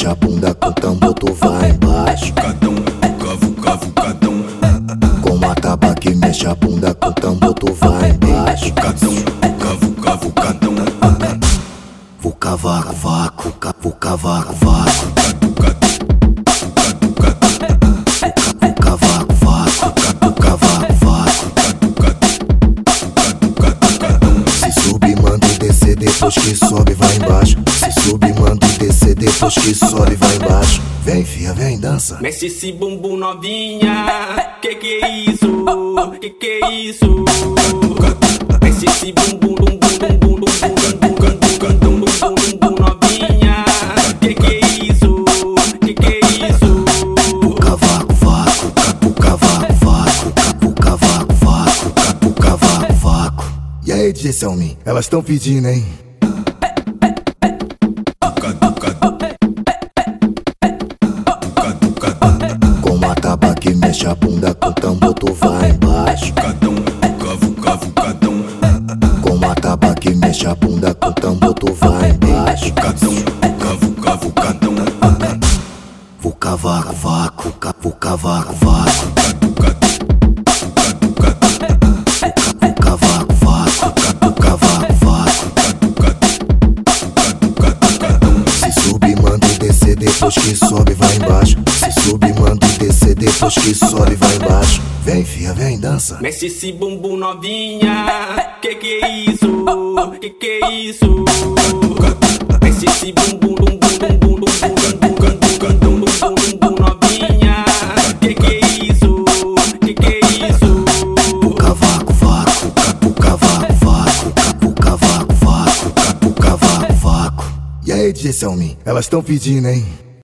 Mexa a bunda com tambor, tu vai embaixo. Cadão, cavo, cavo, cadão. Com a tabaque, mexe a bunda com tambor, tu vai embaixo. Cadão, cavo, cavo, cadão. Vou cavar, vácuo, vou cavar, vácuo. depois que sobe vai embaixo. Se subir, mano que sobe, vai embaixo. Vem, fia, vem, dança. Mexe esse bumbum novinha, que que é isso? Que que é isso? Mexe esse bumbum, bumbum, bumbum, bumbum, bumbum, bumbum, bumbum, bumbum novinha, que que é isso? Que que é isso? Vuca, vaco, vaco, vuca, vaco, vaco. Vuca, vaco, vaco, vuca, vaco, vaco. E aí, DJ Selmin, elas tão pedindo, hein? Mexe a bunda com tambor, tu vai embaixo. Vucadão, vuca, vuca, vucadão. Com a tabaque, mexe a bunda com tambor, tu vai embaixo. Vuca, vaco, vaco. Vuca, vucadão. Se subir, manda e descer, depois que sobe, vai embaixo. Se subir, manda descer, depois que sobe, vai embaixo. Vem, fia, vem, dança. Mexe esse bumbum novinha, que que é isso? Que que é isso? Mexe esse bumbum, bumbum, bumbum, bumbum, bumbum, bumbum, bumbum, bumbum novinha, que que é isso? Que que é isso? Vuca, vaco, vaco, vuca, vaco, vaco. Vuca, vaco, vaco, vuca, vaco, vaco. E aí, DJ Selmin, elas tão pedindo, hein?